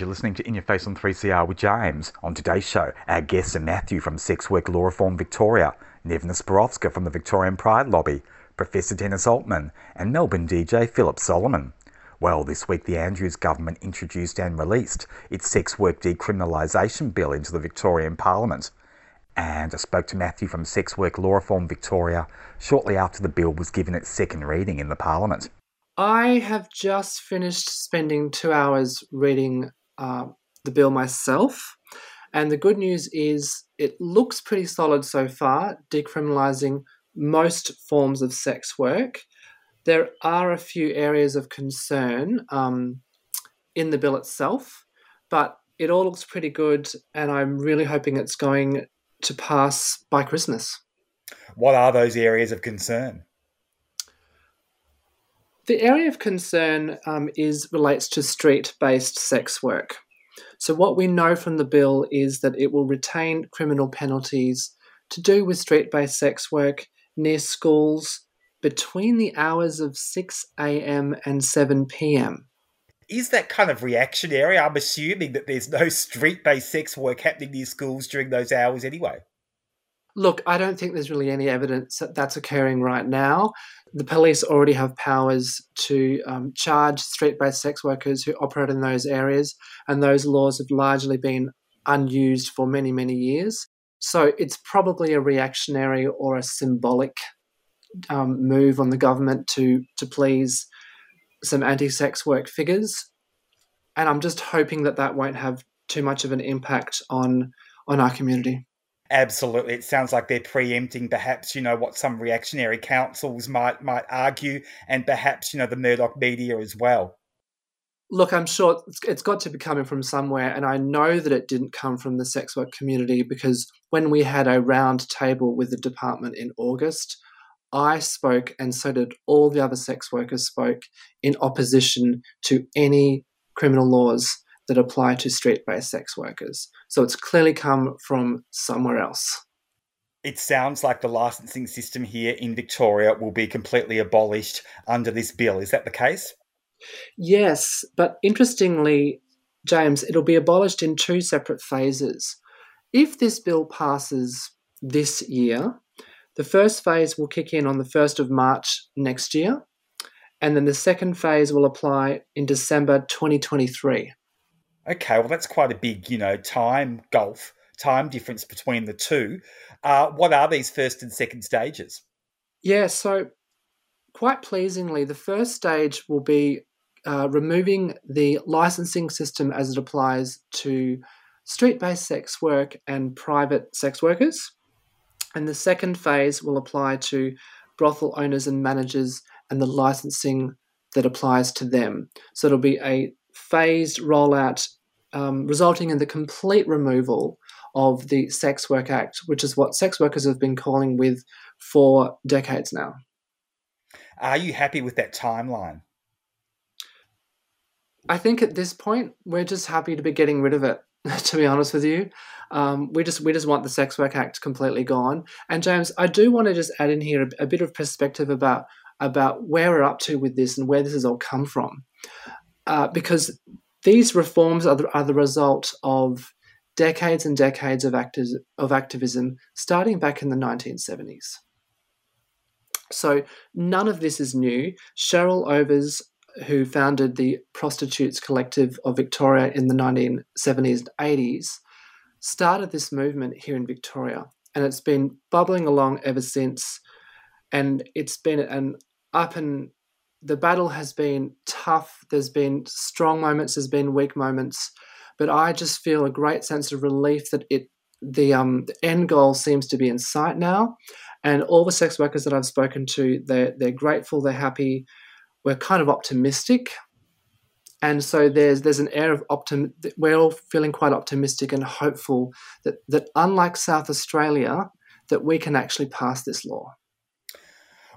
you're listening to In Your Face on 3CR with James. On today's show, our guests are Matthew from Sex Work Law Reform Victoria, Nevena Spirovska from the Victorian Pride Lobby, Professor Dennis Altman, and Melbourne DJ Philip Soliman. Well, this week the Andrews government introduced and released its sex work decriminalisation bill into the Victorian Parliament. And I spoke to Matthew from Sex Work Law Reform Victoria shortly after the bill was given its second reading in the Parliament. I have just finished spending two hours reading uh, the bill myself. And the good news is it looks pretty solid so far, decriminalising most forms of sex work. There are a few areas of concern um, in the bill itself, but it all looks pretty good, and I'm really hoping it's going to pass by Christmas. What are those areas of concern? The area of concern um, is relates to street-based sex work. So what we know from the bill is that it will retain criminal penalties to do with street-based sex work near schools between the hours of 6 a.m. and 7 p.m. Is that kind of reactionary? I'm assuming that there's no street-based sex work happening near schools during those hours anyway. Look, I don't think there's really any evidence that that's occurring right now. The police already have powers to um, charge street based sex workers who operate in those areas, and those laws have largely been unused for many, many years. So it's probably a reactionary or a symbolic um, move on the government to, to please some anti sex work figures. And I'm just hoping that that won't have too much of an impact on, on our community. Absolutely, it sounds like they're preempting perhaps you know what some reactionary councils might might argue, and perhaps you know the Murdoch media as well. Look, I'm sure it's got to be coming from somewhere, and I know that it didn't come from the sex work community because when we had a round table with the department in August, I spoke, and so did all the other sex workers spoke in opposition to any criminal laws that apply to street based sex workers. So it's clearly come from somewhere else. It sounds like the licensing system here in Victoria will be completely abolished under this bill. Is that the case? Yes, but interestingly, James, it'll be abolished in two separate phases. If this bill passes this year, the first phase will kick in on the 1st of March next year, and then the second phase will apply in December 2023 okay, well, that's quite a big, you know, time gulf, time difference between the two. Uh, what are these first and second stages? Yeah, so quite pleasingly, the first stage will be uh, removing the licensing system as it applies to street based sex work and private sex workers. And the second phase will apply to brothel owners and managers and the licensing that applies to them. So it'll be a phased rollout um, resulting in the complete removal of the Sex Work Act, which is what sex workers have been calling with for decades now. Are you happy with that timeline? I think at this point we're just happy to be getting rid of it. To be honest with you, um, we just we just want the Sex Work Act completely gone. And James, I do want to just add in here a, a bit of perspective about about where we're up to with this and where this has all come from, uh, because these reforms are the, are the result of decades and decades of, acti- of activism starting back in the 1970s. So none of this is new. Cheryl Overs, who founded the Prostitutes Collective of Victoria in the 1970s and 80s, started this movement here in Victoria. And it's been bubbling along ever since. And it's been an up and the battle has been tough. There's been strong moments, there's been weak moments, but I just feel a great sense of relief that it the um the end goal seems to be in sight now. And all the sex workers that I've spoken to, they're they're grateful, they're happy. We're kind of optimistic, and so there's there's an air of optim. We're all feeling quite optimistic and hopeful that that unlike South Australia, that we can actually pass this law.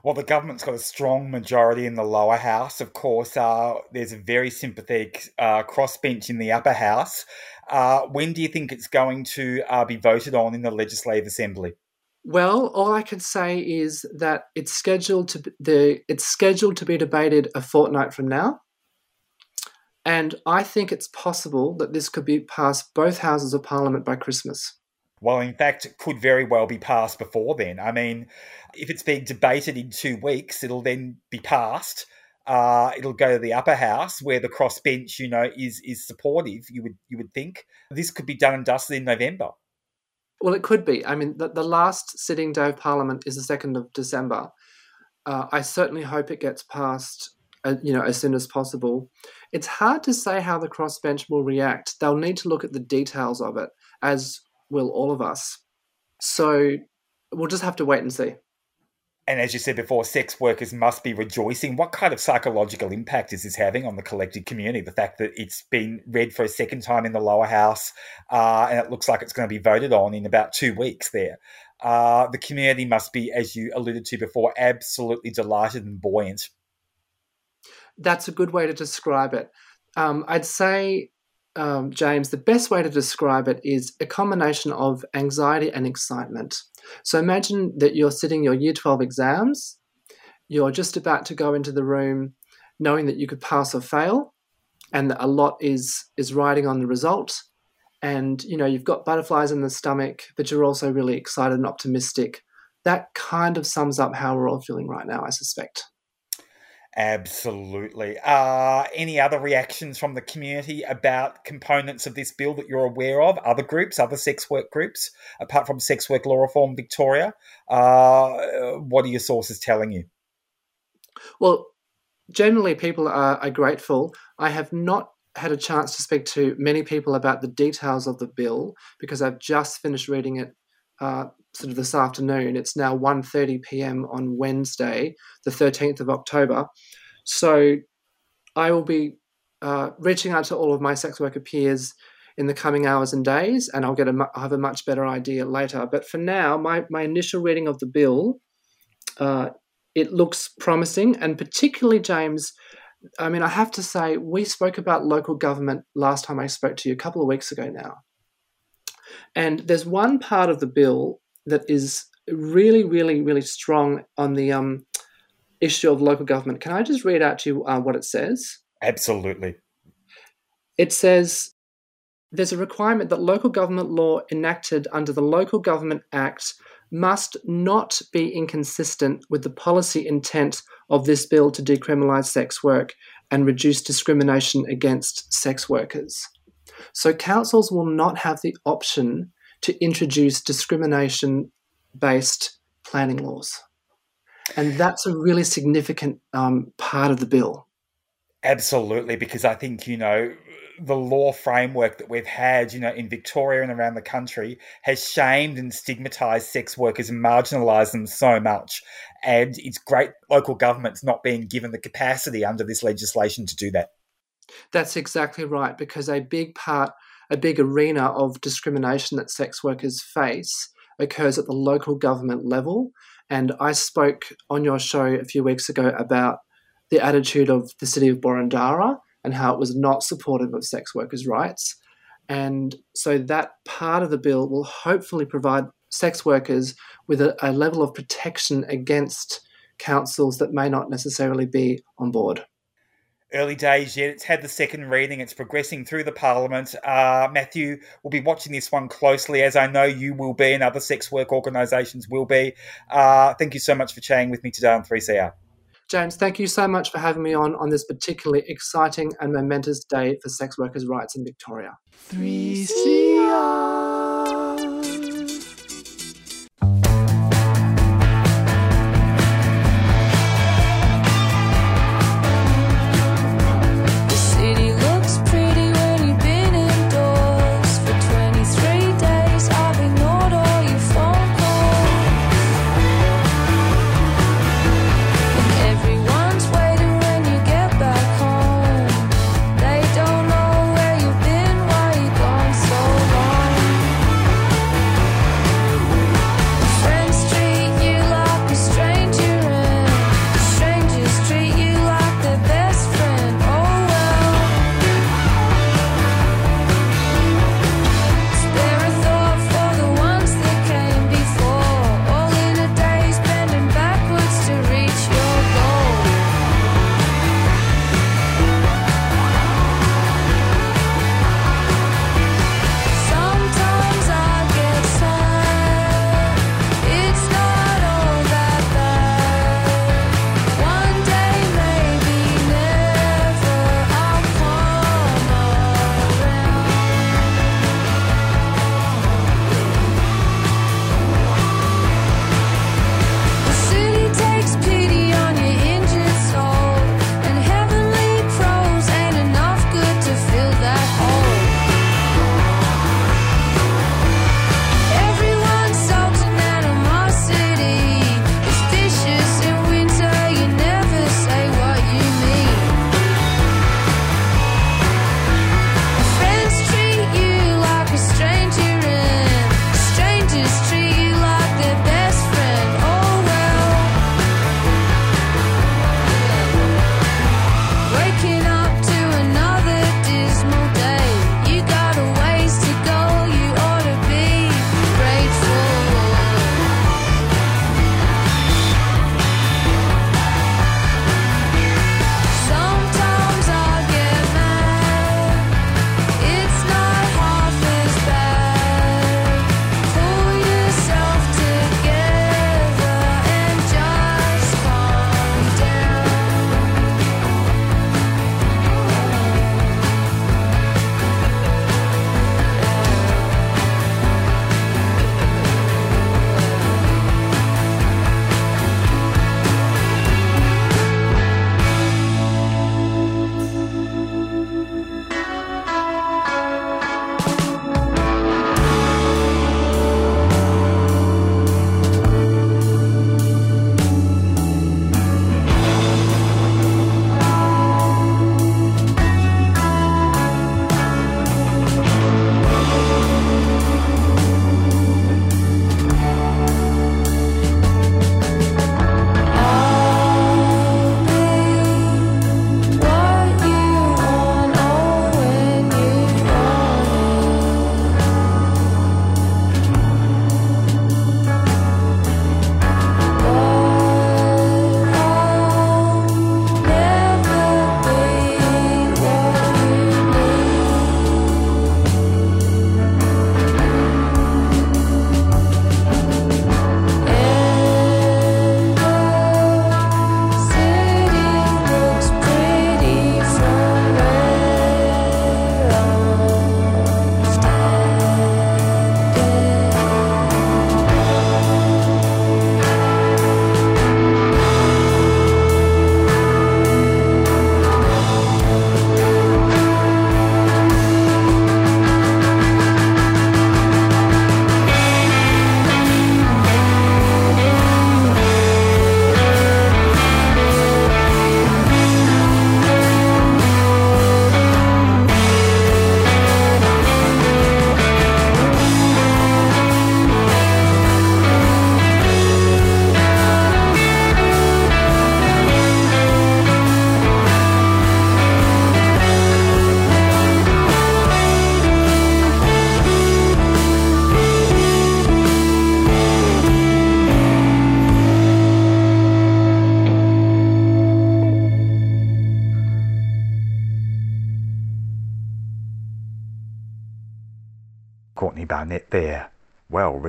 Well, the government's got a strong majority in the lower house. Of course, uh, there's a very sympathetic uh, crossbench in the upper house. Uh, when do you think it's going to uh, be voted on in the Legislative Assembly? Well, all I can say is that it's scheduled to the it's scheduled to be debated a fortnight from now. And I think it's possible that this could be passed both houses of parliament by Christmas. Well, in fact, it could very well be passed before then. I mean, if it's being debated in two weeks, it'll then be passed. Uh, it'll go to the upper house where the crossbench, you know, is is supportive. You would you would think this could be done and dusted in November. Well, it could be. I mean, the, the last sitting day of Parliament is the second of December. Uh, I certainly hope it gets passed, uh, you know, as soon as possible. It's hard to say how the crossbench will react. They'll need to look at the details of it, as will all of us. So we'll just have to wait and see. And as you said before, sex workers must be rejoicing. What kind of psychological impact is this having on the collective community? The fact that it's been read for a second time in the lower house uh, and it looks like it's going to be voted on in about two weeks there. Uh, the community must be, as you alluded to before, absolutely delighted and buoyant. That's a good way to describe it. Um, I'd say um, James, the best way to describe it is a combination of anxiety and excitement. So imagine that you're sitting your year 12 exams, you're just about to go into the room knowing that you could pass or fail, and that a lot is is riding on the result. And you know, you've got butterflies in the stomach, but you're also really excited and optimistic. That kind of sums up how we're all feeling right now, I suspect. Absolutely. Uh, any other reactions from the community about components of this bill that you're aware of? Other groups, other sex work groups, apart from Sex Work Law Reform Victoria? Uh, what are your sources telling you? Well, generally, people are, are grateful. I have not had a chance to speak to many people about the details of the bill because I've just finished reading it uh, sort of this afternoon. It's now 1.30 p.m. on Wednesday, the 13th of October. So I will be uh, reaching out to all of my sex worker peers in the coming hours and days, and I'll get a I'll have a much better idea later. But for now, my, my initial reading of the bill, uh, it looks promising, and particularly James. I mean, I have to say, we spoke about local government last time I spoke to you a couple of weeks ago now. And there's one part of the bill that is really, really, really strong on the um, issue of local government. Can I just read out to you uh, what it says? Absolutely. It says there's a requirement that local government law enacted under the Local Government Act must not be inconsistent with the policy intent of this bill to decriminalise sex work and reduce discrimination against sex workers. So, councils will not have the option to introduce discrimination based planning laws. And that's a really significant um, part of the bill. Absolutely, because I think, you know, the law framework that we've had, you know, in Victoria and around the country has shamed and stigmatized sex workers and marginalized them so much. And it's great local governments not being given the capacity under this legislation to do that. That's exactly right, because a big part a big arena of discrimination that sex workers face occurs at the local government level. And I spoke on your show a few weeks ago about the attitude of the city of Boroondara and how it was not supportive of sex workers' rights. And so that part of the bill will hopefully provide sex workers with a, a level of protection against councils that may not necessarily be on board early days yet. It's had the second reading. It's progressing through the parliament. Uh, Matthew will be watching this one closely, as I know you will be, and other sex work organisations will be. Uh, thank you so much for chatting with me today on 3CR. James, thank you so much for having me on on this particularly exciting and momentous day for sex workers' rights in Victoria. 3CR.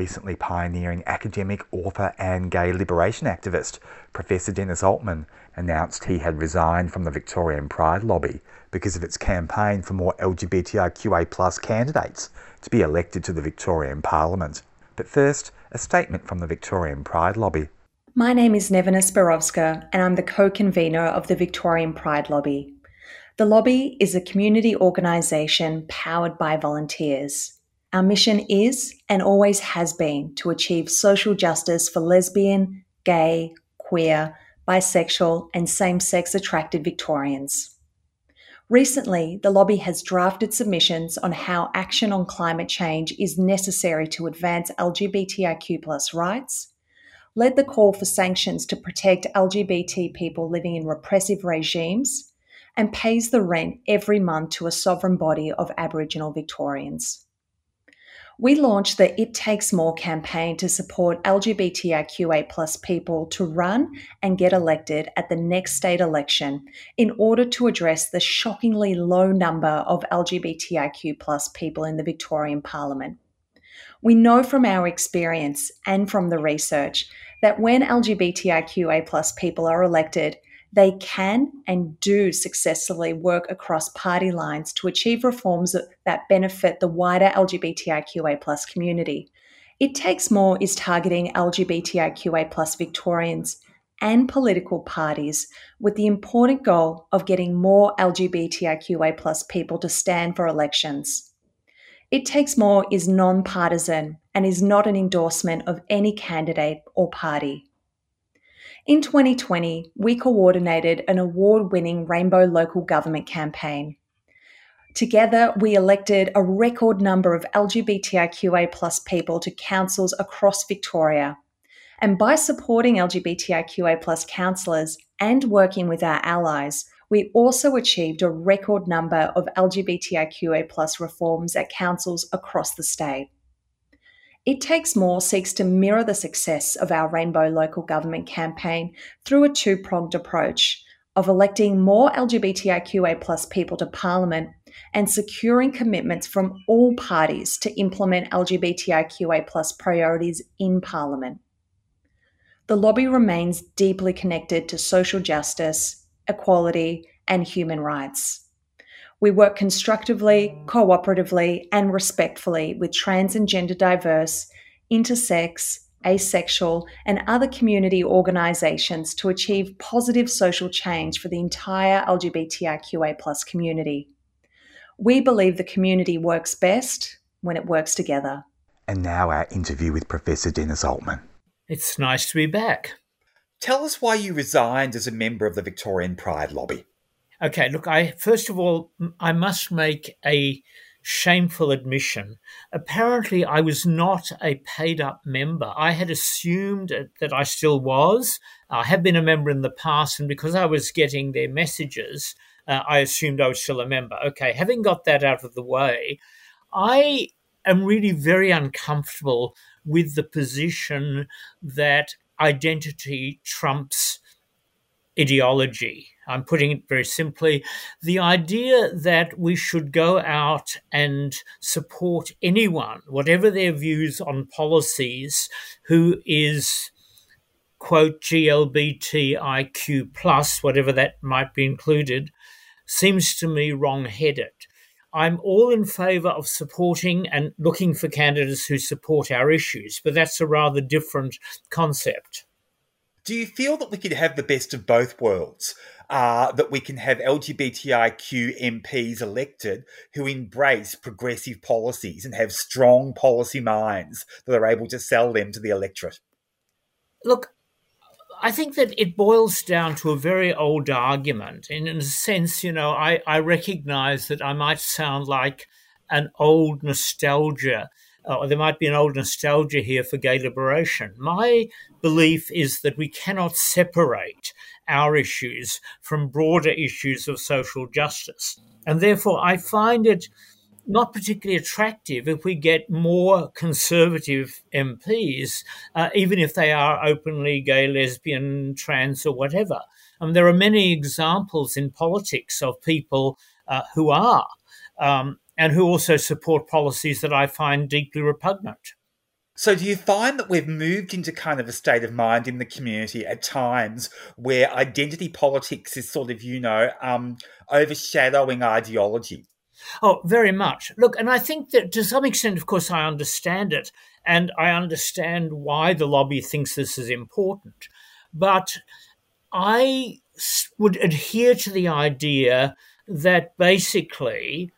Recently pioneering academic, author, and gay liberation activist Professor Dennis Altman announced he had resigned from the Victorian Pride lobby because of its campaign for more LGBTIQA candidates to be elected to the Victorian Parliament. But first, a statement from the Victorian Pride lobby. My name is Nevena Spirovska, and I'm the co convenor of the Victorian Pride Lobby. The Lobby is a community organisation powered by volunteers. Our mission is and always has been to achieve social justice for lesbian, gay, queer, bisexual, and same sex attracted Victorians. Recently, the lobby has drafted submissions on how action on climate change is necessary to advance LGBTIQ rights, led the call for sanctions to protect LGBT people living in repressive regimes, and pays the rent every month to a sovereign body of Aboriginal Victorians. We launched the It Takes More campaign to support LGBTIQA plus people to run and get elected at the next state election in order to address the shockingly low number of LGBTIQ plus people in the Victorian Parliament. We know from our experience and from the research that when LGBTIQA plus people are elected, they can and do successfully work across party lines to achieve reforms that benefit the wider LGBTIQA plus community. It Takes More is targeting LGBTIQA plus Victorians and political parties with the important goal of getting more LGBTIQA plus people to stand for elections. It Takes More is non partisan and is not an endorsement of any candidate or party. In 2020, we coordinated an award winning Rainbow Local Government campaign. Together, we elected a record number of LGBTIQA people to councils across Victoria. And by supporting LGBTIQA councillors and working with our allies, we also achieved a record number of LGBTIQA reforms at councils across the state. It Takes More seeks to mirror the success of our Rainbow Local Government campaign through a two pronged approach of electing more LGBTIQA people to Parliament and securing commitments from all parties to implement LGBTIQA priorities in Parliament. The lobby remains deeply connected to social justice, equality, and human rights. We work constructively, cooperatively, and respectfully with trans and gender diverse, intersex, asexual, and other community organisations to achieve positive social change for the entire LGBTIQA community. We believe the community works best when it works together. And now our interview with Professor Dennis Altman. It's nice to be back. Tell us why you resigned as a member of the Victorian Pride Lobby. Okay, look, I first of all, I must make a shameful admission. Apparently, I was not a paid up member. I had assumed that I still was. I have been a member in the past, and because I was getting their messages, uh, I assumed I was still a member. Okay, having got that out of the way, I am really very uncomfortable with the position that identity trumps ideology. I'm putting it very simply. The idea that we should go out and support anyone, whatever their views on policies, who is quote GLBTIQ plus, whatever that might be included, seems to me wrong headed. I'm all in favour of supporting and looking for candidates who support our issues, but that's a rather different concept. Do you feel that we could have the best of both worlds? Uh, that we can have LGBTIQ MPs elected who embrace progressive policies and have strong policy minds that are able to sell them to the electorate? Look, I think that it boils down to a very old argument. In a sense, you know, I, I recognize that I might sound like an old nostalgia uh, there might be an old nostalgia here for gay liberation. My belief is that we cannot separate our issues from broader issues of social justice. And therefore, I find it not particularly attractive if we get more conservative MPs, uh, even if they are openly gay, lesbian, trans, or whatever. I mean, there are many examples in politics of people uh, who are um, and who also support policies that I find deeply repugnant. So, do you find that we've moved into kind of a state of mind in the community at times where identity politics is sort of, you know, um, overshadowing ideology? Oh, very much. Look, and I think that to some extent, of course, I understand it, and I understand why the lobby thinks this is important. But I would adhere to the idea that basically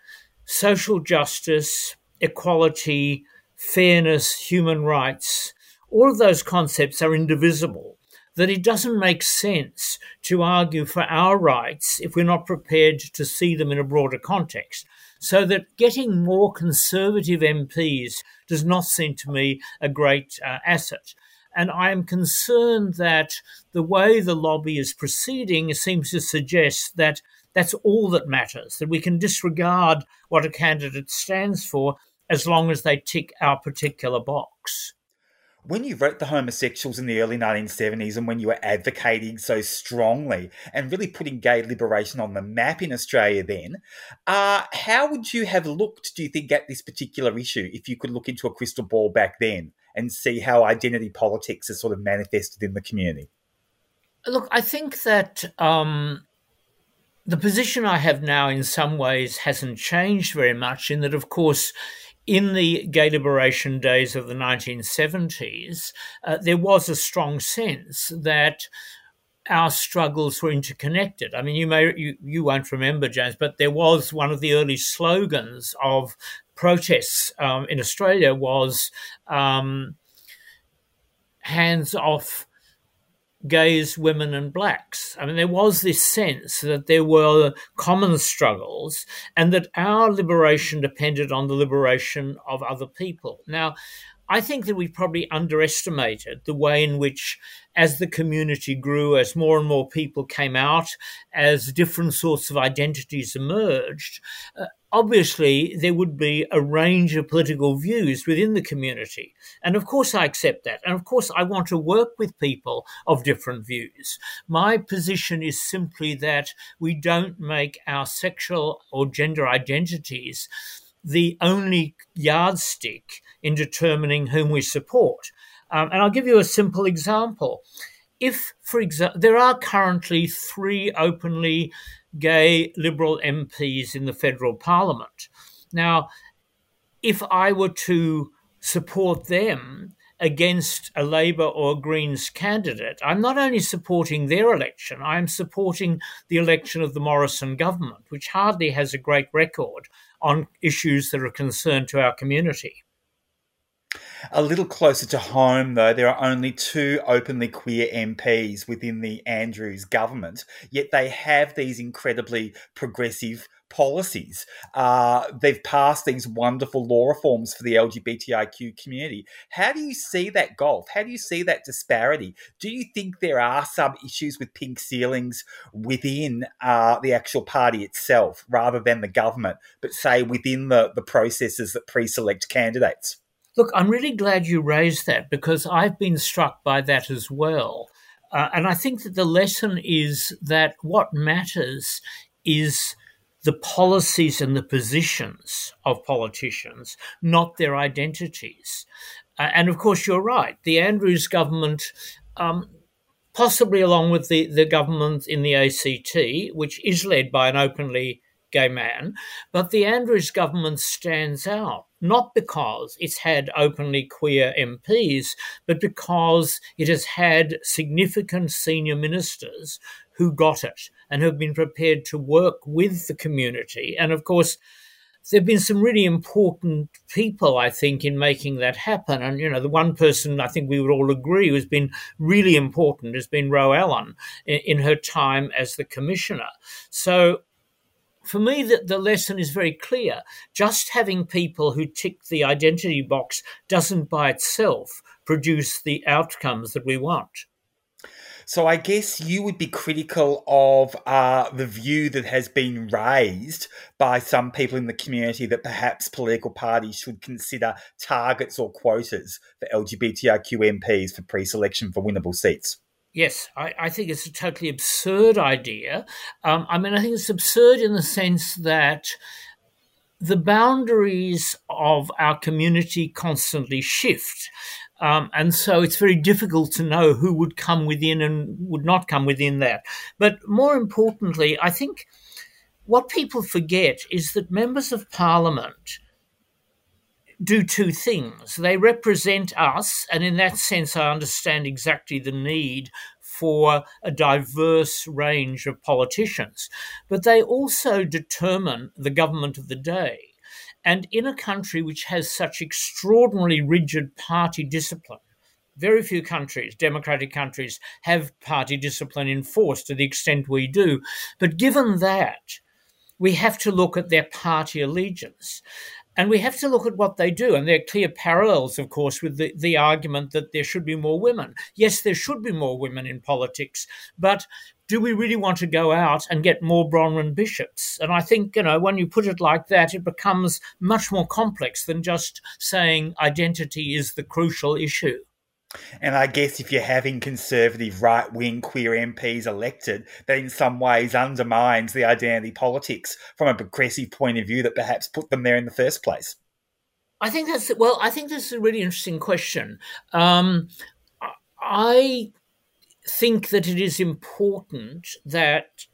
social justice, equality, fairness, human rights, all of those concepts are indivisible. That it doesn't make sense to argue for our rights if we're not prepared to see them in a broader context. So that getting more conservative MPs does not seem to me a great uh, asset. And I am concerned that the way the lobby is proceeding seems to suggest that that's all that matters, that we can disregard what a candidate stands for as long as they tick our particular box when you wrote the homosexuals in the early 1970s and when you were advocating so strongly and really putting gay liberation on the map in Australia then, uh, how would you have looked, do you think, at this particular issue if you could look into a crystal ball back then and see how identity politics is sort of manifested in the community? Look, I think that um, the position I have now in some ways hasn't changed very much, in that, of course, in the gay liberation days of the 1970s, uh, there was a strong sense that our struggles were interconnected. I mean, you may you, you won't remember, James, but there was one of the early slogans of protests um, in Australia was um, "hands off gays, women, and blacks. I mean, there was this sense that there were common struggles and that our liberation depended on the liberation of other people. Now, I think that we probably underestimated the way in which, as the community grew, as more and more people came out, as different sorts of identities emerged, uh, obviously there would be a range of political views within the community. And of course, I accept that. And of course, I want to work with people of different views. My position is simply that we don't make our sexual or gender identities the only yardstick in determining whom we support. Um, and I'll give you a simple example. If, for example, there are currently three openly gay Liberal MPs in the federal parliament. Now, if I were to support them against a Labor or Greens candidate, I'm not only supporting their election, I am supporting the election of the Morrison government, which hardly has a great record on issues that are concerned to our community. A little closer to home, though, there are only two openly queer MPs within the Andrews government, yet they have these incredibly progressive policies. Uh, they've passed these wonderful law reforms for the LGBTIQ community. How do you see that gulf? How do you see that disparity? Do you think there are some issues with pink ceilings within uh, the actual party itself rather than the government, but say within the, the processes that pre select candidates? Look, I'm really glad you raised that because I've been struck by that as well. Uh, and I think that the lesson is that what matters is the policies and the positions of politicians, not their identities. Uh, and of course, you're right. The Andrews government, um, possibly along with the, the government in the ACT, which is led by an openly gay man, but the Andrews government stands out not because it's had openly queer MPs, but because it has had significant senior ministers who got it and have been prepared to work with the community. And of course, there have been some really important people, I think, in making that happen. And, you know, the one person I think we would all agree who's been really important has been Ro Allen in, in her time as the commissioner. So for me, the, the lesson is very clear. Just having people who tick the identity box doesn't by itself produce the outcomes that we want. So I guess you would be critical of uh, the view that has been raised by some people in the community that perhaps political parties should consider targets or quotas for LGBTIQ MPs for pre-selection for winnable seats. Yes, I, I, think it's a totally absurd idea. Um, I mean, I think it's absurd in the sense that the boundaries of our community constantly shift. Um, and so it's very difficult to know who would come within and would not come within that. But more importantly, I think what people forget is that members of parliament do two things. They represent us, and in that sense, I understand exactly the need for a diverse range of politicians. But they also determine the government of the day. And in a country which has such extraordinarily rigid party discipline, very few countries, democratic countries, have party discipline enforced to the extent we do. But given that, we have to look at their party allegiance. And we have to look at what they do. And there are clear parallels, of course, with the, the argument that there should be more women. Yes, there should be more women in politics, but do we really want to go out and get more Bronwyn Bishops? And I think, you know, when you put it like that, it becomes much more complex than just saying identity is the crucial issue. And I guess if you're having conservative right wing queer MPs elected, that in some ways undermines the identity politics from a progressive point of view that perhaps put them there in the first place. I think that's well. I think that's a really interesting question. Um, I think that it is important that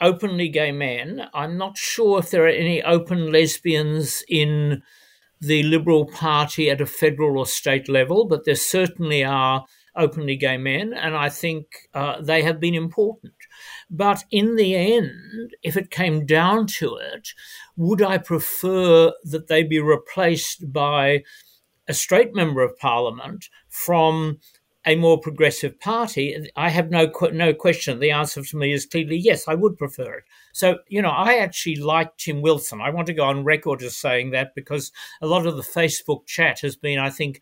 openly gay men. I'm not sure if there are any open lesbians in the Liberal Party at a federal or state level, but there certainly are openly gay men, and I think uh, they have been important. But in the end, if it came down to it, would I prefer that they be replaced by a straight member of parliament from a more progressive party, I have no no question. The answer to me is clearly yes. I would prefer it. So you know, I actually like Tim Wilson. I want to go on record as saying that because a lot of the Facebook chat has been, I think,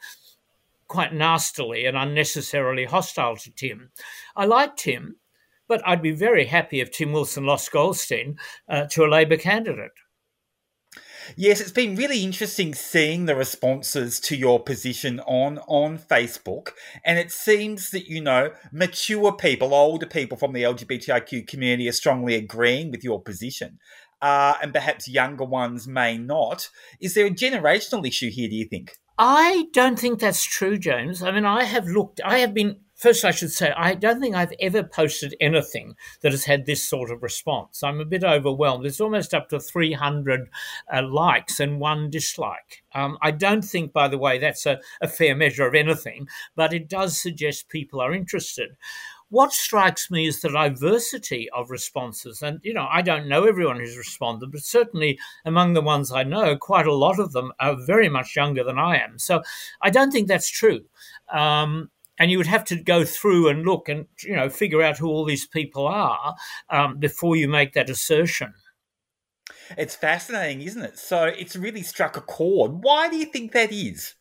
quite nastily and unnecessarily hostile to Tim. I like Tim, but I'd be very happy if Tim Wilson lost Goldstein uh, to a Labor candidate. Yes, it's been really interesting seeing the responses to your position on on Facebook, and it seems that you know mature people, older people from the LGBTIQ community are strongly agreeing with your position, uh, and perhaps younger ones may not. Is there a generational issue here? Do you think? I don't think that's true, James. I mean, I have looked, I have been first, I should say, I don't think I've ever posted anything that has had this sort of response. I'm a bit overwhelmed. It's almost up to 300 uh, likes and one dislike. Um, I don't think, by the way, that's a, a fair measure of anything, but it does suggest people are interested. What strikes me is the diversity of responses. And, you know, I don't know everyone who's responded, but certainly among the ones I know, quite a lot of them are very much younger than I am. So I don't think that's true. Um, and you would have to go through and look and you know figure out who all these people are um, before you make that assertion. It's fascinating, isn't it? So it's really struck a chord. Why do you think that is?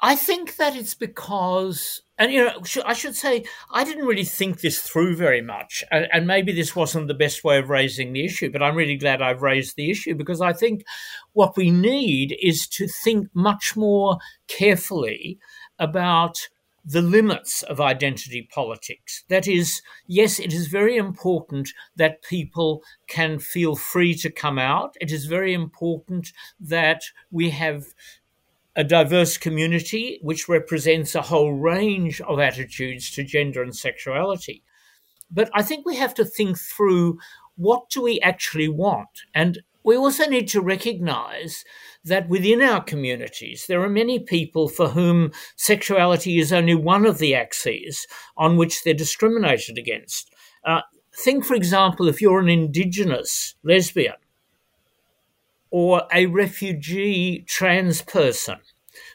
I think that it's because, and you know, I should say, I didn't really think this through very much, and maybe this wasn't the best way of raising the issue, but I'm really glad I've raised the issue because I think what we need is to think much more carefully about the limits of identity politics. That is, yes, it is very important that people can feel free to come out. It is very important that we have a diverse community which represents a whole range of attitudes to gender and sexuality. But I think we have to think through what do we actually want? And we also need to recognize that within our communities, there are many people for whom sexuality is only one of the axes on which they're discriminated against. Uh, think, for example, if you're an indigenous lesbian or a refugee trans person.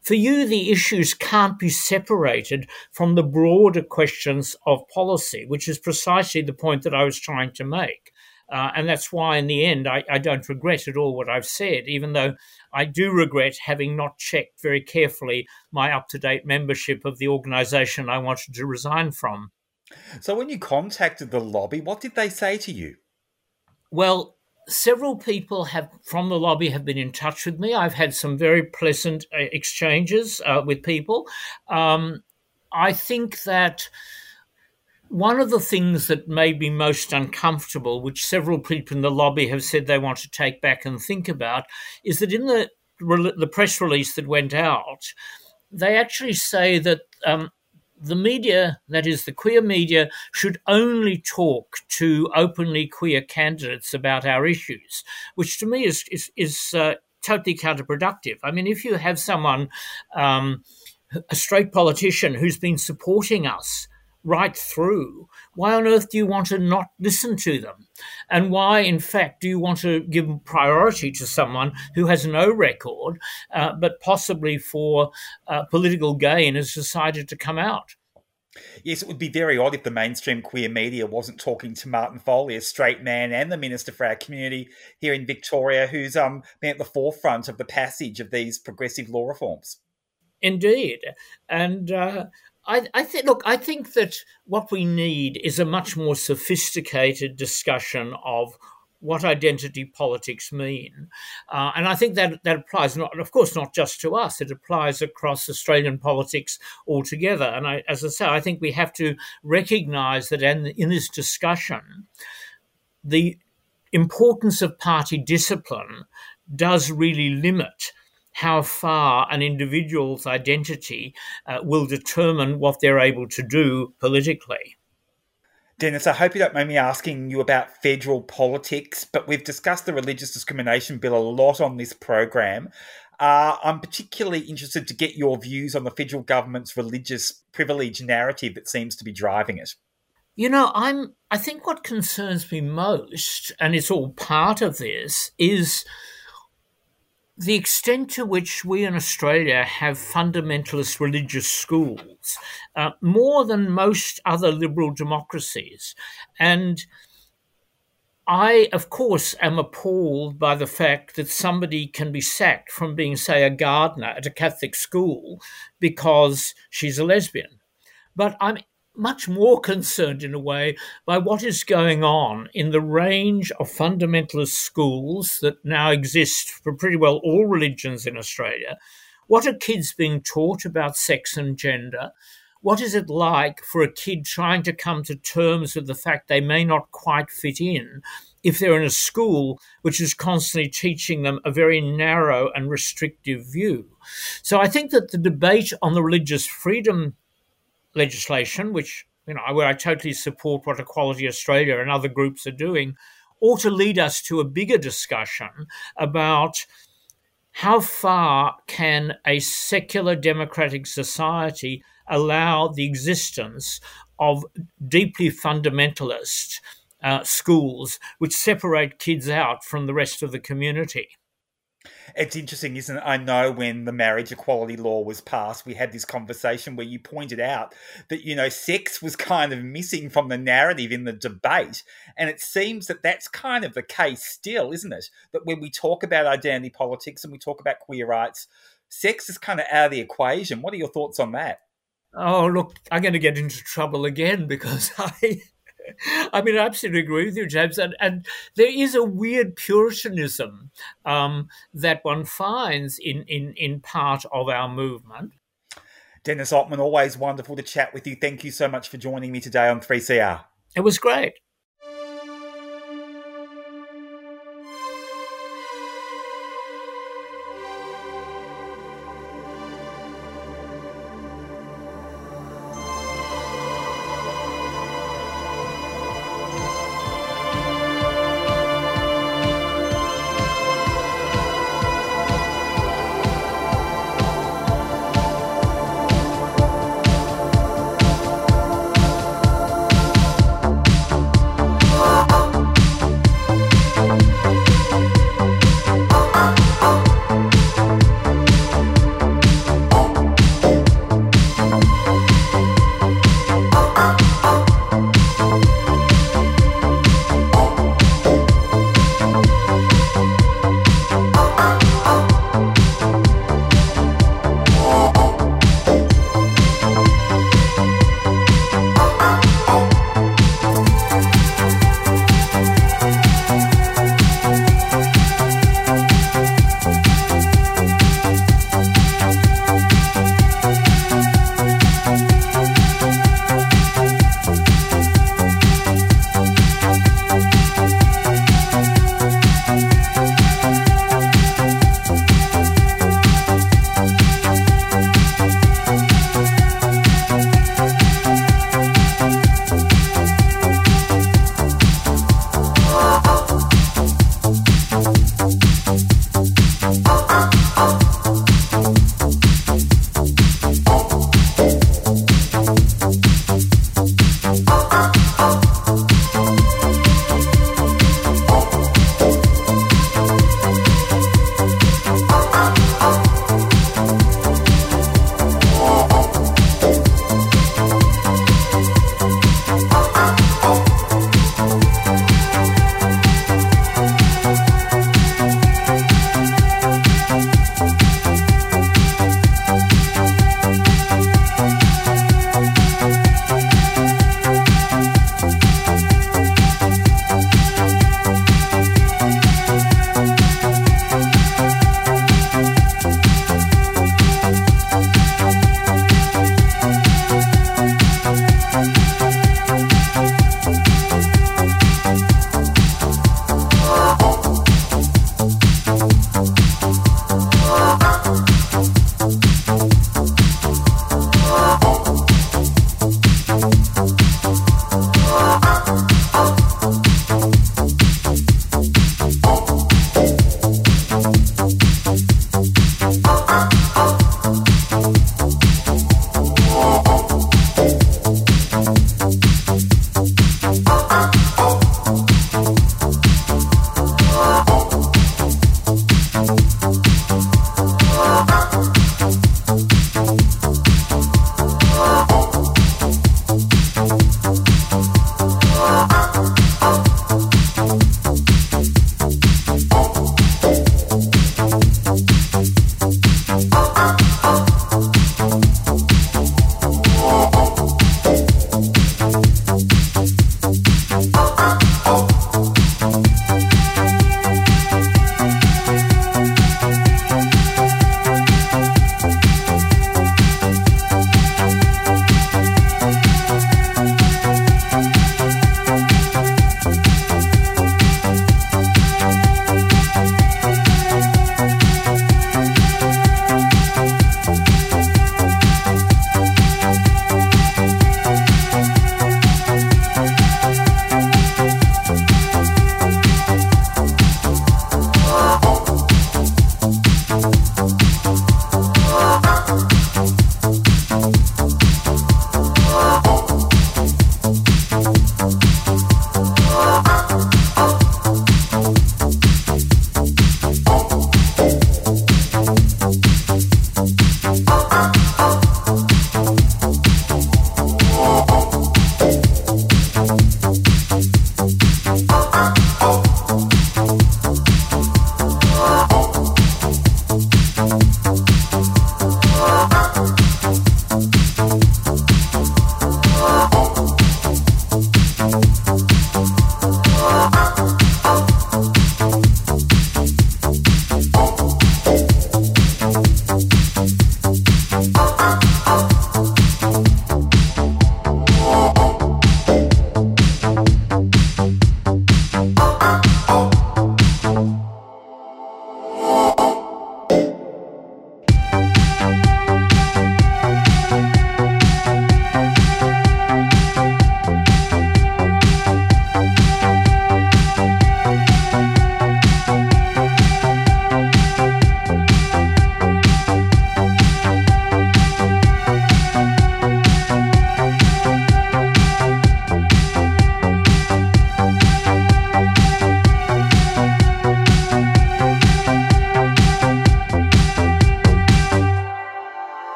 For you, the issues can't be separated from the broader questions of policy, which is precisely the point that I was trying to make. Uh, and that's why, in the end, I, I, don't regret at all what I've said, even though I do regret having not checked very carefully my up to date membership of the organisation I wanted to resign from. So, when you contacted the lobby, what did they say to you? Well, several people have from the lobby have been in touch with me. I've had some very pleasant uh, exchanges uh, with people. Um, I think that one of the things that made me most uncomfortable, which several people in the lobby have said they want to take back and think about, is that in the the press release that went out, they actually say that um, the media, that is the queer media, should only talk to openly queer candidates about our issues, which to me is is, is uh, totally counterproductive. I mean, if you have someone, um, a straight politician who's been supporting us right through, why on earth do you want to not listen to them? And why, in fact, do you want to give priority to someone who has no record, uh, but possibly for uh, political gain has decided to come out? Yes, it would be very odd if the mainstream queer media wasn't talking to Martin Foley, a straight man and the minister for our community here in Victoria, who's um, been at the forefront of the passage of these progressive law reforms. Indeed, and uh, I, I think. Look, I think that what we need is a much more sophisticated discussion of what identity politics mean. Uh, and I think that that applies not, of course, not just to us. It applies across Australian politics altogether. And I, as I say, I think we have to recognise that in, in this discussion, the importance of party discipline does really limit how far an individual's identity uh, will determine what they're able to do politically. Dennis, I hope you don't mind me asking you about federal politics, but we've discussed the religious discrimination bill a lot on this program. Uh, I'm particularly interested to get your views on the federal government's religious privilege narrative that seems to be driving it. You know, I'm. I think what concerns me most, and it's all part of this, is the extent to which we in Australia have fundamentalist religious schools, uh, more than most other liberal democracies. And I, of course, am appalled by the fact that somebody can be sacked from being, say, a gardener at a Catholic school because she's a lesbian. But I'm much more concerned, in a way, by what is going on in the range of fundamentalist schools that now exist for pretty well all religions in Australia. What are kids being taught about sex and gender? What is it like for a kid trying to come to terms with the fact they may not quite fit in if they're in a school which is constantly teaching them a very narrow and restrictive view? So I think that the debate on the religious freedom legislation, which you know where I totally support what Equality Australia and other groups are doing, ought to lead us to a bigger discussion about how far can a secular democratic society allow the existence of deeply fundamentalist uh, schools which separate kids out from the rest of the community. It's interesting, isn't it? I know when the marriage equality law was passed, we had this conversation where you pointed out that, you know, sex was kind of missing from the narrative in the debate. And it seems that that's kind of the case still, isn't it? That when we talk about identity politics and we talk about queer rights, sex is kind of out of the equation. What are your thoughts on that? Oh, look, I'm going to get into trouble again because I I mean, I absolutely agree with you, James. And, and there is a weird Puritanism um, that one finds in, in, in part of our movement. Dennis Altman, always wonderful to chat with you. Thank you so much for joining me today on 3CR. It was great.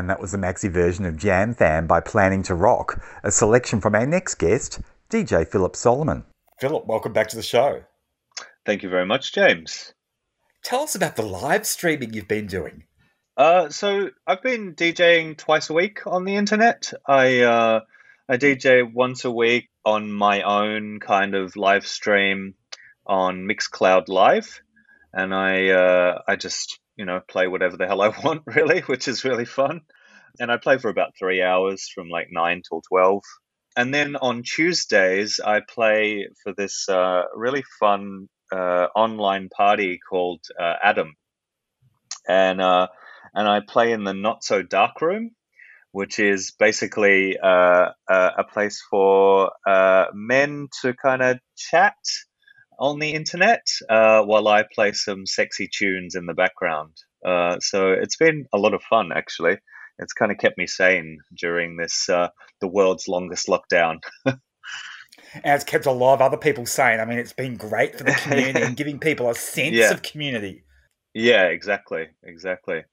And that was the maxi version of Jam Fam by Planningtorock, a selection from our next guest, DJ Philip Soliman. Philip, welcome back to the show. Thank you very much, James. Tell us about the live streaming you've been doing. Uh, so I've been DJing twice a week on the internet. I uh, I DJ once a week on my own kind of live stream on Mixcloud Live, and I uh, I just you know play whatever the hell I want really, which is really fun. And I play for about three hours from like nine till twelve. And then on Tuesdays, I play for this uh, really fun uh, online party called uh, Adam, and uh, and I play in the Not So Dark Room, which is basically uh, a place for uh, men to kind of chat on the internet uh, while I play some sexy tunes in the background. Uh, so it's been a lot of fun, actually. It's kind of kept me sane during this, uh, the world's longest lockdown. and it's kept a lot of other people sane. I mean, it's been great for the community and giving people a sense yeah. of community. Yeah, exactly, exactly.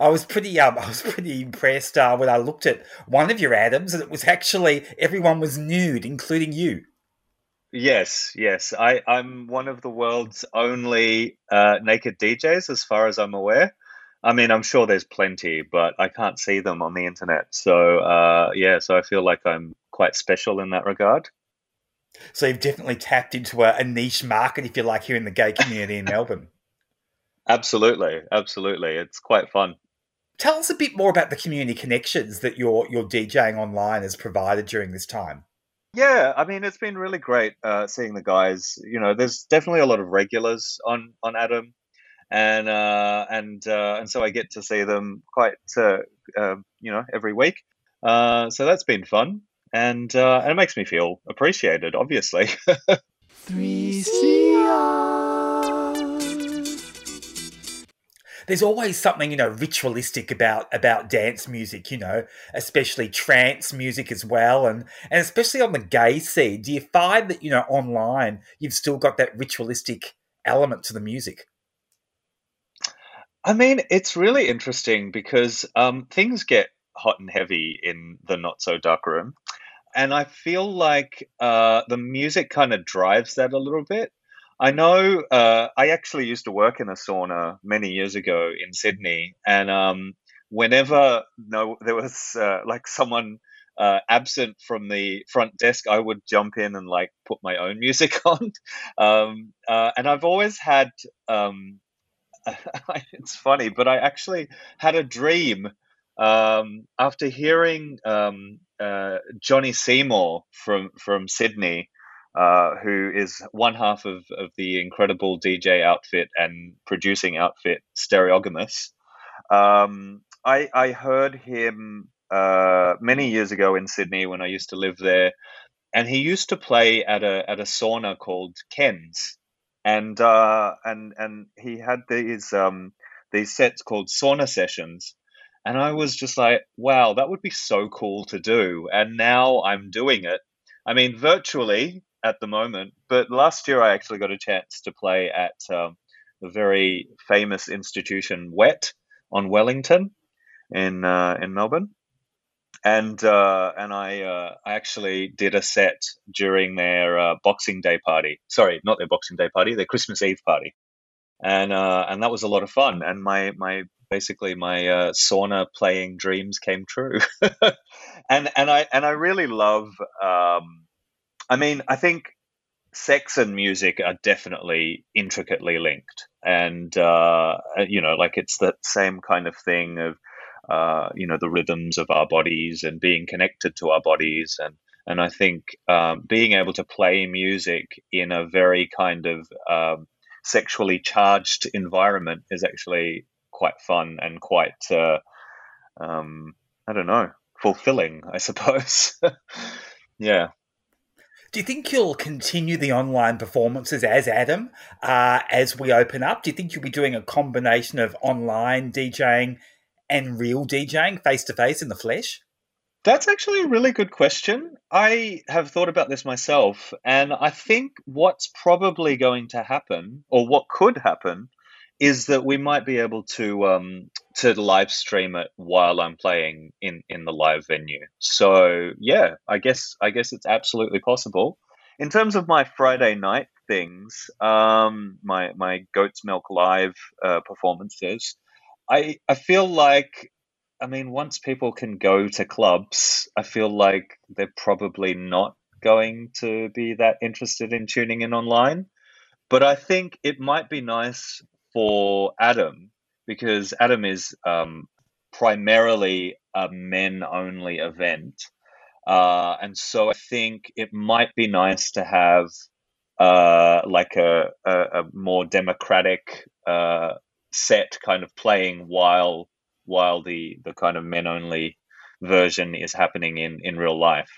I was pretty um, I was pretty impressed uh, when I looked at one of your Adams, and it was actually everyone was nude, including you. Yes, yes. I, I'm one of the world's only uh, naked DJs, as far as I'm aware. I mean, I'm sure there's plenty, but I can't see them on the internet. So, uh, yeah, so I feel like I'm quite special in that regard. So, you've definitely tapped into a, a niche market, if you like, here in the gay community in Melbourne. Absolutely, absolutely. It's quite fun. Tell us a bit more about the community connections that your your DJing online has provided during this time. Yeah, I mean, it's been really great uh, seeing the guys. You know, there's definitely a lot of regulars on on Adam, and uh, and uh, and so I get to see them quite, uh, um, you know, every week. Uh, so that's been fun, and uh, and it makes me feel appreciated. Obviously. Three there's always something you know ritualistic about about dance music you know especially trance music as well. And and especially on the gay scene do you find that you know online you've still got that ritualistic element to the music? I mean it's really interesting because um, things get hot and heavy in the not so dark room. And i feel like uh, the music kind of drives that a little bit I know. Uh, I actually used to work in a sauna many years ago in Sydney, and um, whenever no, there was uh, like someone uh, absent from the front desk, I would jump in and like put my own music on. Um, uh, and I've always had. Um, it's funny, but I actually had a dream um, after hearing um, uh, Jonny Seymour from from Sydney uh, who is one half of, of the incredible DJ outfit and producing outfit Stereogamous. Um, I, I heard him uh, many years ago in Sydney when I used to live there, and he used to play at a at a sauna called Ken's, and uh, and and he had these um, these sets called sauna sessions, and I was just like, wow, that would be so cool to do, and now I'm doing it. I mean, virtually at the moment. But last year, I actually got a chance to play at um, the very famous institution Wet on Wellington in uh, in Melbourne, and uh, and I uh, I actually did a set during their uh, Boxing Day party. Sorry, not their Boxing Day party, their Christmas Eve party, and uh, and that was a lot of fun. And my my basically my uh, sauna playing dreams came true, and and I and I really love. Um, I mean, I think sex and music are definitely intricately linked, and uh, you know, like it's that same kind of thing of uh, you know the rhythms of our bodies and being connected to our bodies, and and I think um, being able to play music in a very kind of um, sexually charged environment is actually quite fun and quite uh, um, I don't know fulfilling, I suppose. yeah. Do you think you'll continue the online performances as Adam uh, as we open up? Do you think you'll be doing a combination of online DJing and real DJing face to face in the flesh? That's actually a really good question. I have thought about this myself, and I think what's probably going to happen, or what could happen, is that we might be able to um, to live stream it while I'm playing in in the live venue. So yeah, I guess I guess it's absolutely possible. In terms of my Friday night things, um, my my Goat's Milk live uh, performances, I I feel like I mean once people can go to clubs, I feel like they're probably not going to be that interested in tuning in online. But I think it might be nice for Adam because Adam is um, primarily a men only event. Uh, and so I think it might be nice to have uh, like a, a, a, more democratic uh, set kind of playing while while the, the kind of men only version is happening in, in real life.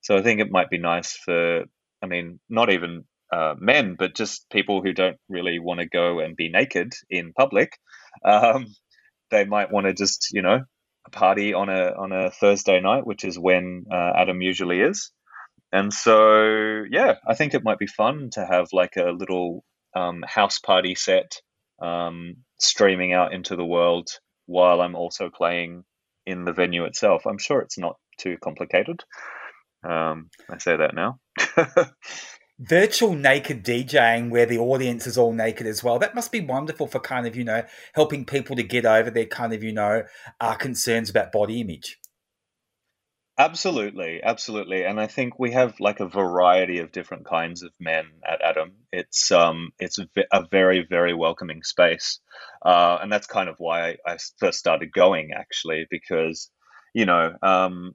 So I think it might be nice for, I mean, not even uh, men, but just people who don't really want to go and be naked in public. Um, they might want to just, you know, party on a on a Thursday night, which is when uh, Adam usually is. And so, yeah, I think it might be fun to have like a little um, house party set um, streaming out into the world while I'm also playing in the venue itself. I'm sure it's not too complicated. Um, I say that now. virtual naked DJing where the audience is all naked as well. That must be wonderful for kind of, you know, helping people to get over their kind of, you know, uh, concerns about body image. Absolutely, absolutely, and I think we have like a variety of different kinds of men at Adam. It's um, it's a very very welcoming space, uh, and that's kind of why I first started going actually because, you know, um,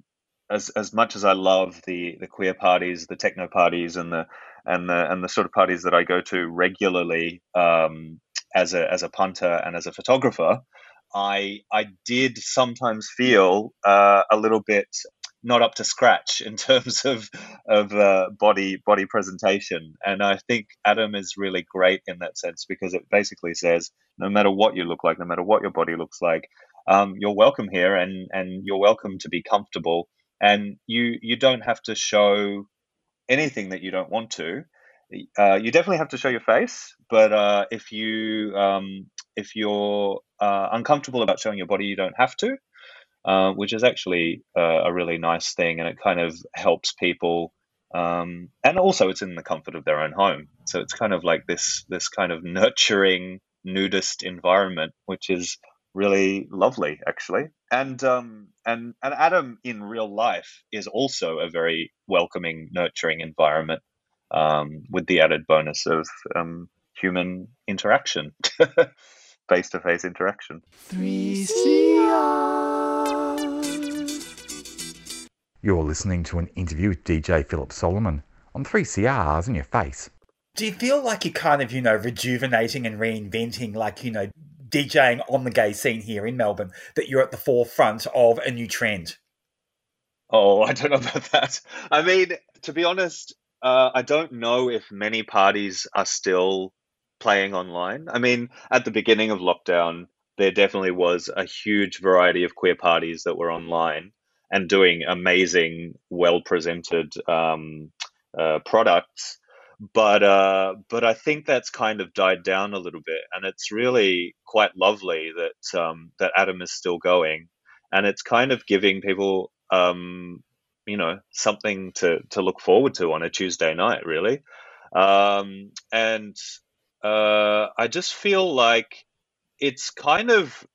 as as much as I love the the queer parties, the techno parties, and the and the and the sort of parties that I go to regularly um, as a as a punter and as a photographer, I I did sometimes feel uh, a little bit not up to scratch in terms of of uh, body body presentation, and I think Adam is really great in that sense because it basically says no matter what you look like, no matter what your body looks like, um, you're welcome here, and and you're welcome to be comfortable, and you you don't have to show anything that you don't want to. Uh, you definitely have to show your face, but uh, if you um, if you're uh, uncomfortable about showing your body, you don't have to, uh, which is actually uh, a really nice thing, and it kind of helps people. Um, and also, it's in the comfort of their own home, so it's kind of like this this kind of nurturing nudist environment, which is really lovely, actually. And um, and and Adam in real life is also a very welcoming, nurturing environment, um, with the added bonus of um, human interaction, face to face interaction. Three CR. You're listening to an interview with DJ Philip Soliman on 3CR's in your face. Do you feel like you're kind of, you know, rejuvenating and reinventing, like, you know, DJing on the gay scene here in Melbourne that you're at the forefront of a new trend? Oh, I don't know about that. I mean, to be honest, uh, I don't know if many parties are still playing online. I mean, at the beginning of lockdown, there definitely was a huge variety of queer parties that were online and doing amazing, well presented um, uh, products but uh, but I think that's kind of died down a little bit, and it's really quite lovely that um, that Adam is still going, and it's kind of giving people um, you know something to to look forward to on a Tuesday night, really, um, and uh, I just feel like it's kind of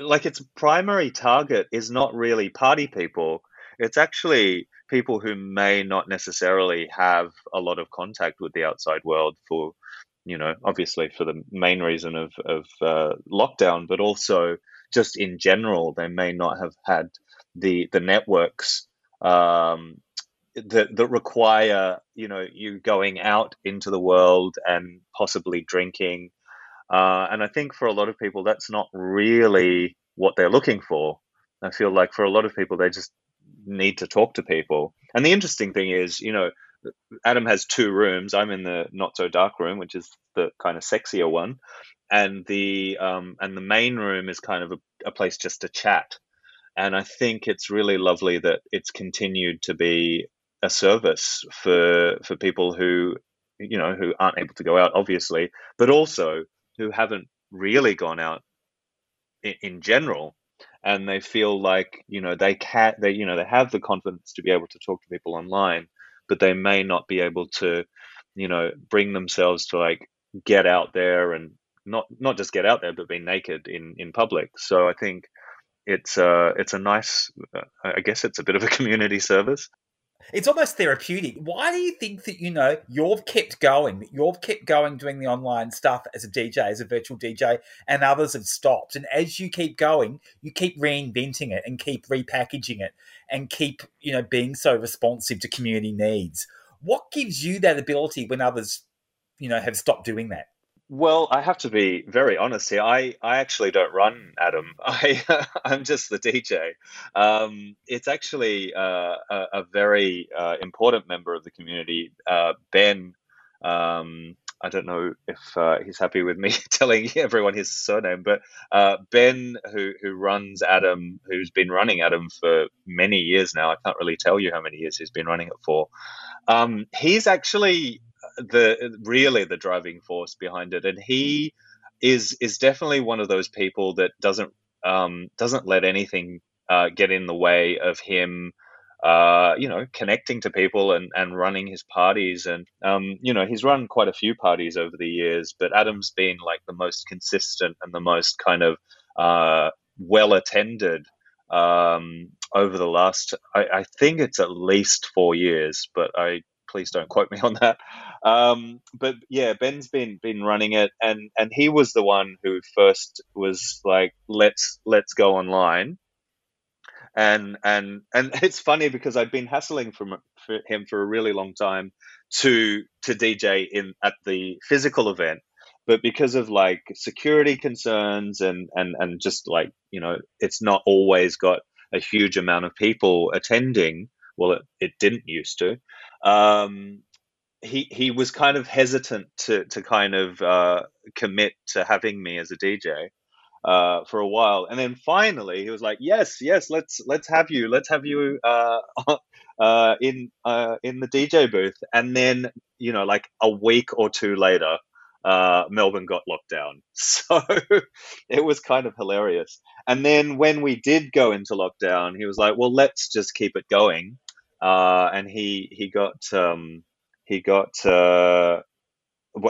like its primary target is not really party people; it's actually people who may not necessarily have a lot of contact with the outside world for, you know, obviously for the main reason of, of uh, lockdown, but also just in general, they may not have had the the networks um, that that require you know you going out into the world and possibly drinking. Uh, and I think for a lot of people, that's not really what they're looking for. I feel like for a lot of people, they just need to talk to people. And the interesting thing is, you know, Adam has two rooms. I'm in the not so dark room, which is the kind of sexier one, and the um, and the main room is kind of a, a place just to chat. And I think it's really lovely that it's continued to be a service for for people who you know who aren't able to go out, obviously, but also who haven't really gone out in, in general and they feel like you know they can they you know they have the confidence to be able to talk to people online but they may not be able to you know bring themselves to like get out there and not not just get out there but be naked in in public. So i think it's uh it's a nice uh, i guess it's a bit of a community service it's almost therapeutic. Why do you think that you know you've kept going? You've kept going doing the online stuff as a DJ, as a virtual DJ, and others have stopped. And as you keep going, you keep reinventing it and keep repackaging it and keep you know being so responsive to community needs. What gives you that ability when others, you know, have stopped doing that? Well, I have to be very honest here. I, I actually don't run Adam. I I'm just the DJ. Um, it's actually uh, a, a, very uh, important member of the community, uh, Ben. Um, I don't know if uh, he's happy with me telling everyone his surname, but uh, Ben, who who runs Adam, who's been running Adam for many years now. I can't really tell you how many years he's been running it for. Um, he's actually the really the driving force behind it, and he is is definitely one of those people that doesn't um, doesn't let anything uh, get in the way of him. Uh, you know, connecting to people and, and running his parties. And, um, you know, he's run quite a few parties over the years, but Adam's been like the most consistent and the most kind of uh, well attended um, over the last, I, I, think it's at least four years, but I please don't quote me on that. Um, but yeah, Ben's been been running it, and and he was the one who first was like, let's let's go online. And and and it's funny because I'd been hassling from for him for a really long time to to DJ in at the physical event, but because of like security concerns and and and just like you know it's not always got a huge amount of people attending. Well it, it didn't used to. Um, he he was kind of hesitant to to kind of uh, commit to having me as a DJ uh, for a while, and then finally he was like, "Yes, yes, let's let's have you, let's have you uh, uh, in uh, in the DJ booth." And then you know, like a week or two later, uh, Melbourne got locked down, so it was kind of hilarious. And then when we did go into lockdown, he was like, "Well, let's just keep it going." and he he got um, he got. Uh,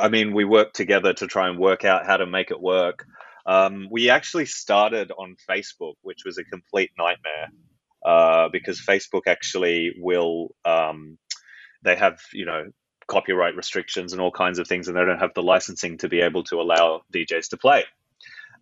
I mean, we worked together to try and work out how to make it work. Um, we actually started on Facebook, which was a complete nightmare uh, because Facebook actually will um, they have you know copyright restrictions and all kinds of things, and they don't have the licensing to be able to allow DJs to play.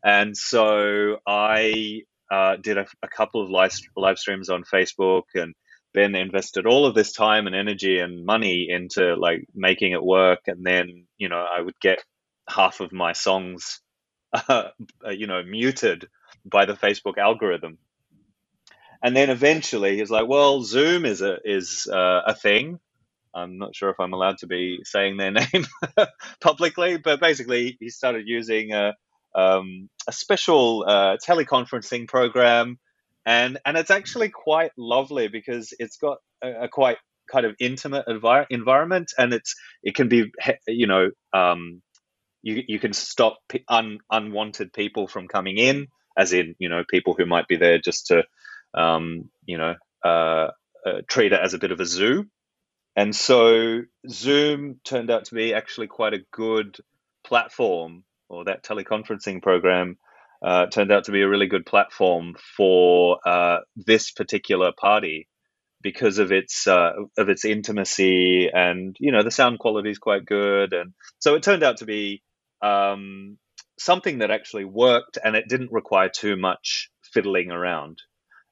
And so I uh, did a, a, couple of live, live streams on Facebook and Ben invested all of this time and energy and money into like making it work, and then you know I would get half of my songs, uh, you know, muted by the Facebook algorithm. And then eventually he's like, "Well, Zoom is a is uh, a thing." I'm not sure if I'm allowed to be saying their name publicly, but basically he started using a, um, a special uh, teleconferencing program and and it's actually quite lovely because it's got a, a quite kind of intimate envir- environment, and it's it can be you know um, you you can stop un, unwanted people from coming in, as in you know people who might be there just to um, you know uh, uh, treat it as a bit of a zoo. And so Zoom turned out to be actually quite a good platform, or that teleconferencing program uh, turned out to be a really good platform for uh, this particular party because of its uh, of its intimacy and you know the sound quality is quite good and so it turned out to be um, something that actually worked and it didn't require too much fiddling around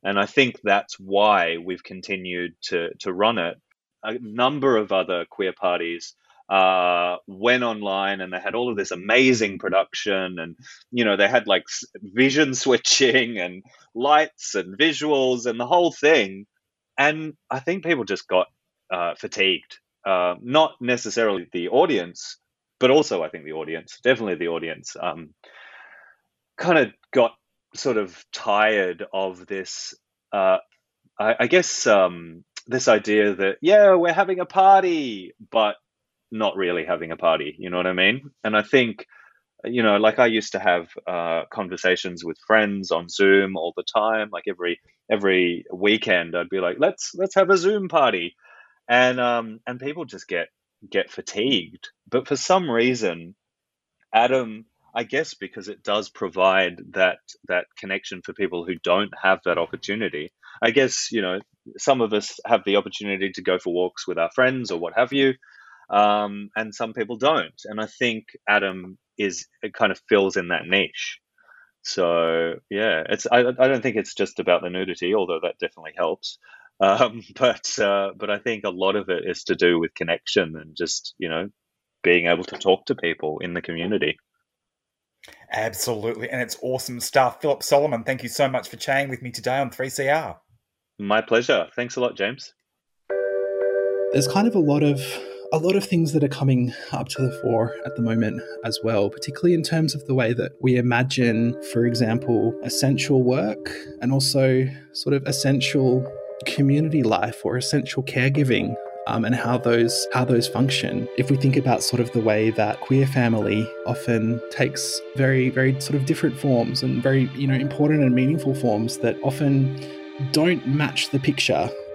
and I think that's why we've continued to to run it. A number of other queer parties uh, went online and they had all of this amazing production and you know they had like vision switching and lights and visuals and the whole thing. And i think people just got uh, fatigued uh, not necessarily the audience but also i think the audience definitely the audience um, kind of got sort of tired of this uh, I, I, guess um, this idea that yeah we're having a party but not really having a party. You know what I mean? And I think you know, like I used to have uh, conversations with friends on Zoom all the time. Like every every weekend, I'd be like, "Let's let's have a Zoom party," and um, and people just get get fatigued. But for some reason, Adam. I guess, because it does provide that that connection for people who don't have that opportunity. I guess you know some of us have the opportunity to go for walks with our friends or what have you, um, and some people don't. And I think Adam is it kind of fills in that niche. So yeah, it's I, I don't think it's just about the nudity, although that definitely helps. Um, but uh, but I think a lot of it is to do with connection and just you know being able to talk to people in the community. Absolutely, and it's awesome stuff. Philip Soliman, thank you so much for chatting with me today on 3CR. My pleasure. Thanks a lot, James. There's kind of a lot of a lot of things that are coming up to the fore at the moment as well, particularly in terms of the way that we imagine, for example, essential work and also sort of essential community life or essential caregiving um, and how those how those function. If we think about sort of the way that queer family often takes very very sort of different forms and very you know important and meaningful forms that often don't match the picture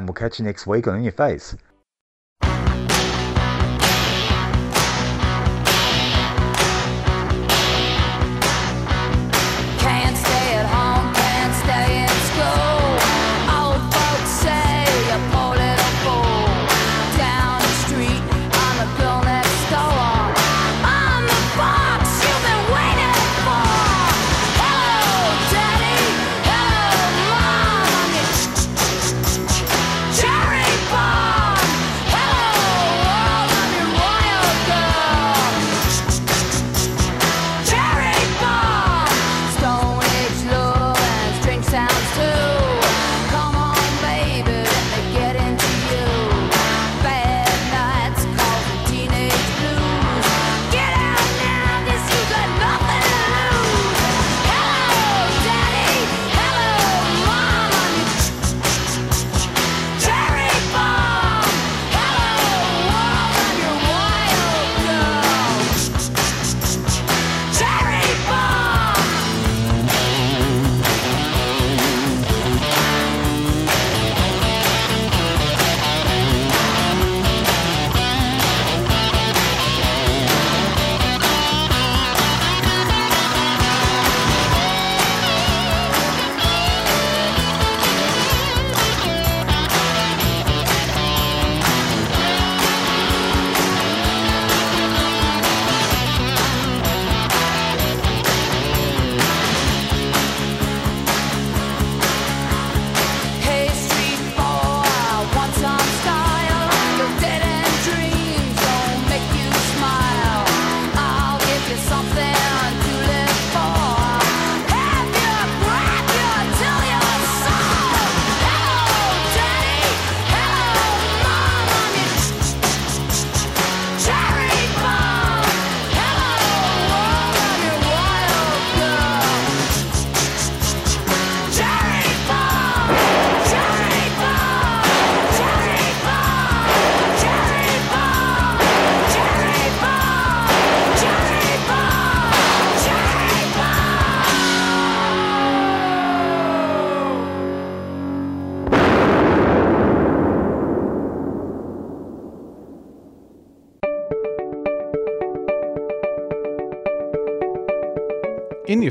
And we'll catch you next week on In Your Face.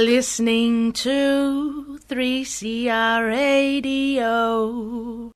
Listening to 3CR Radio.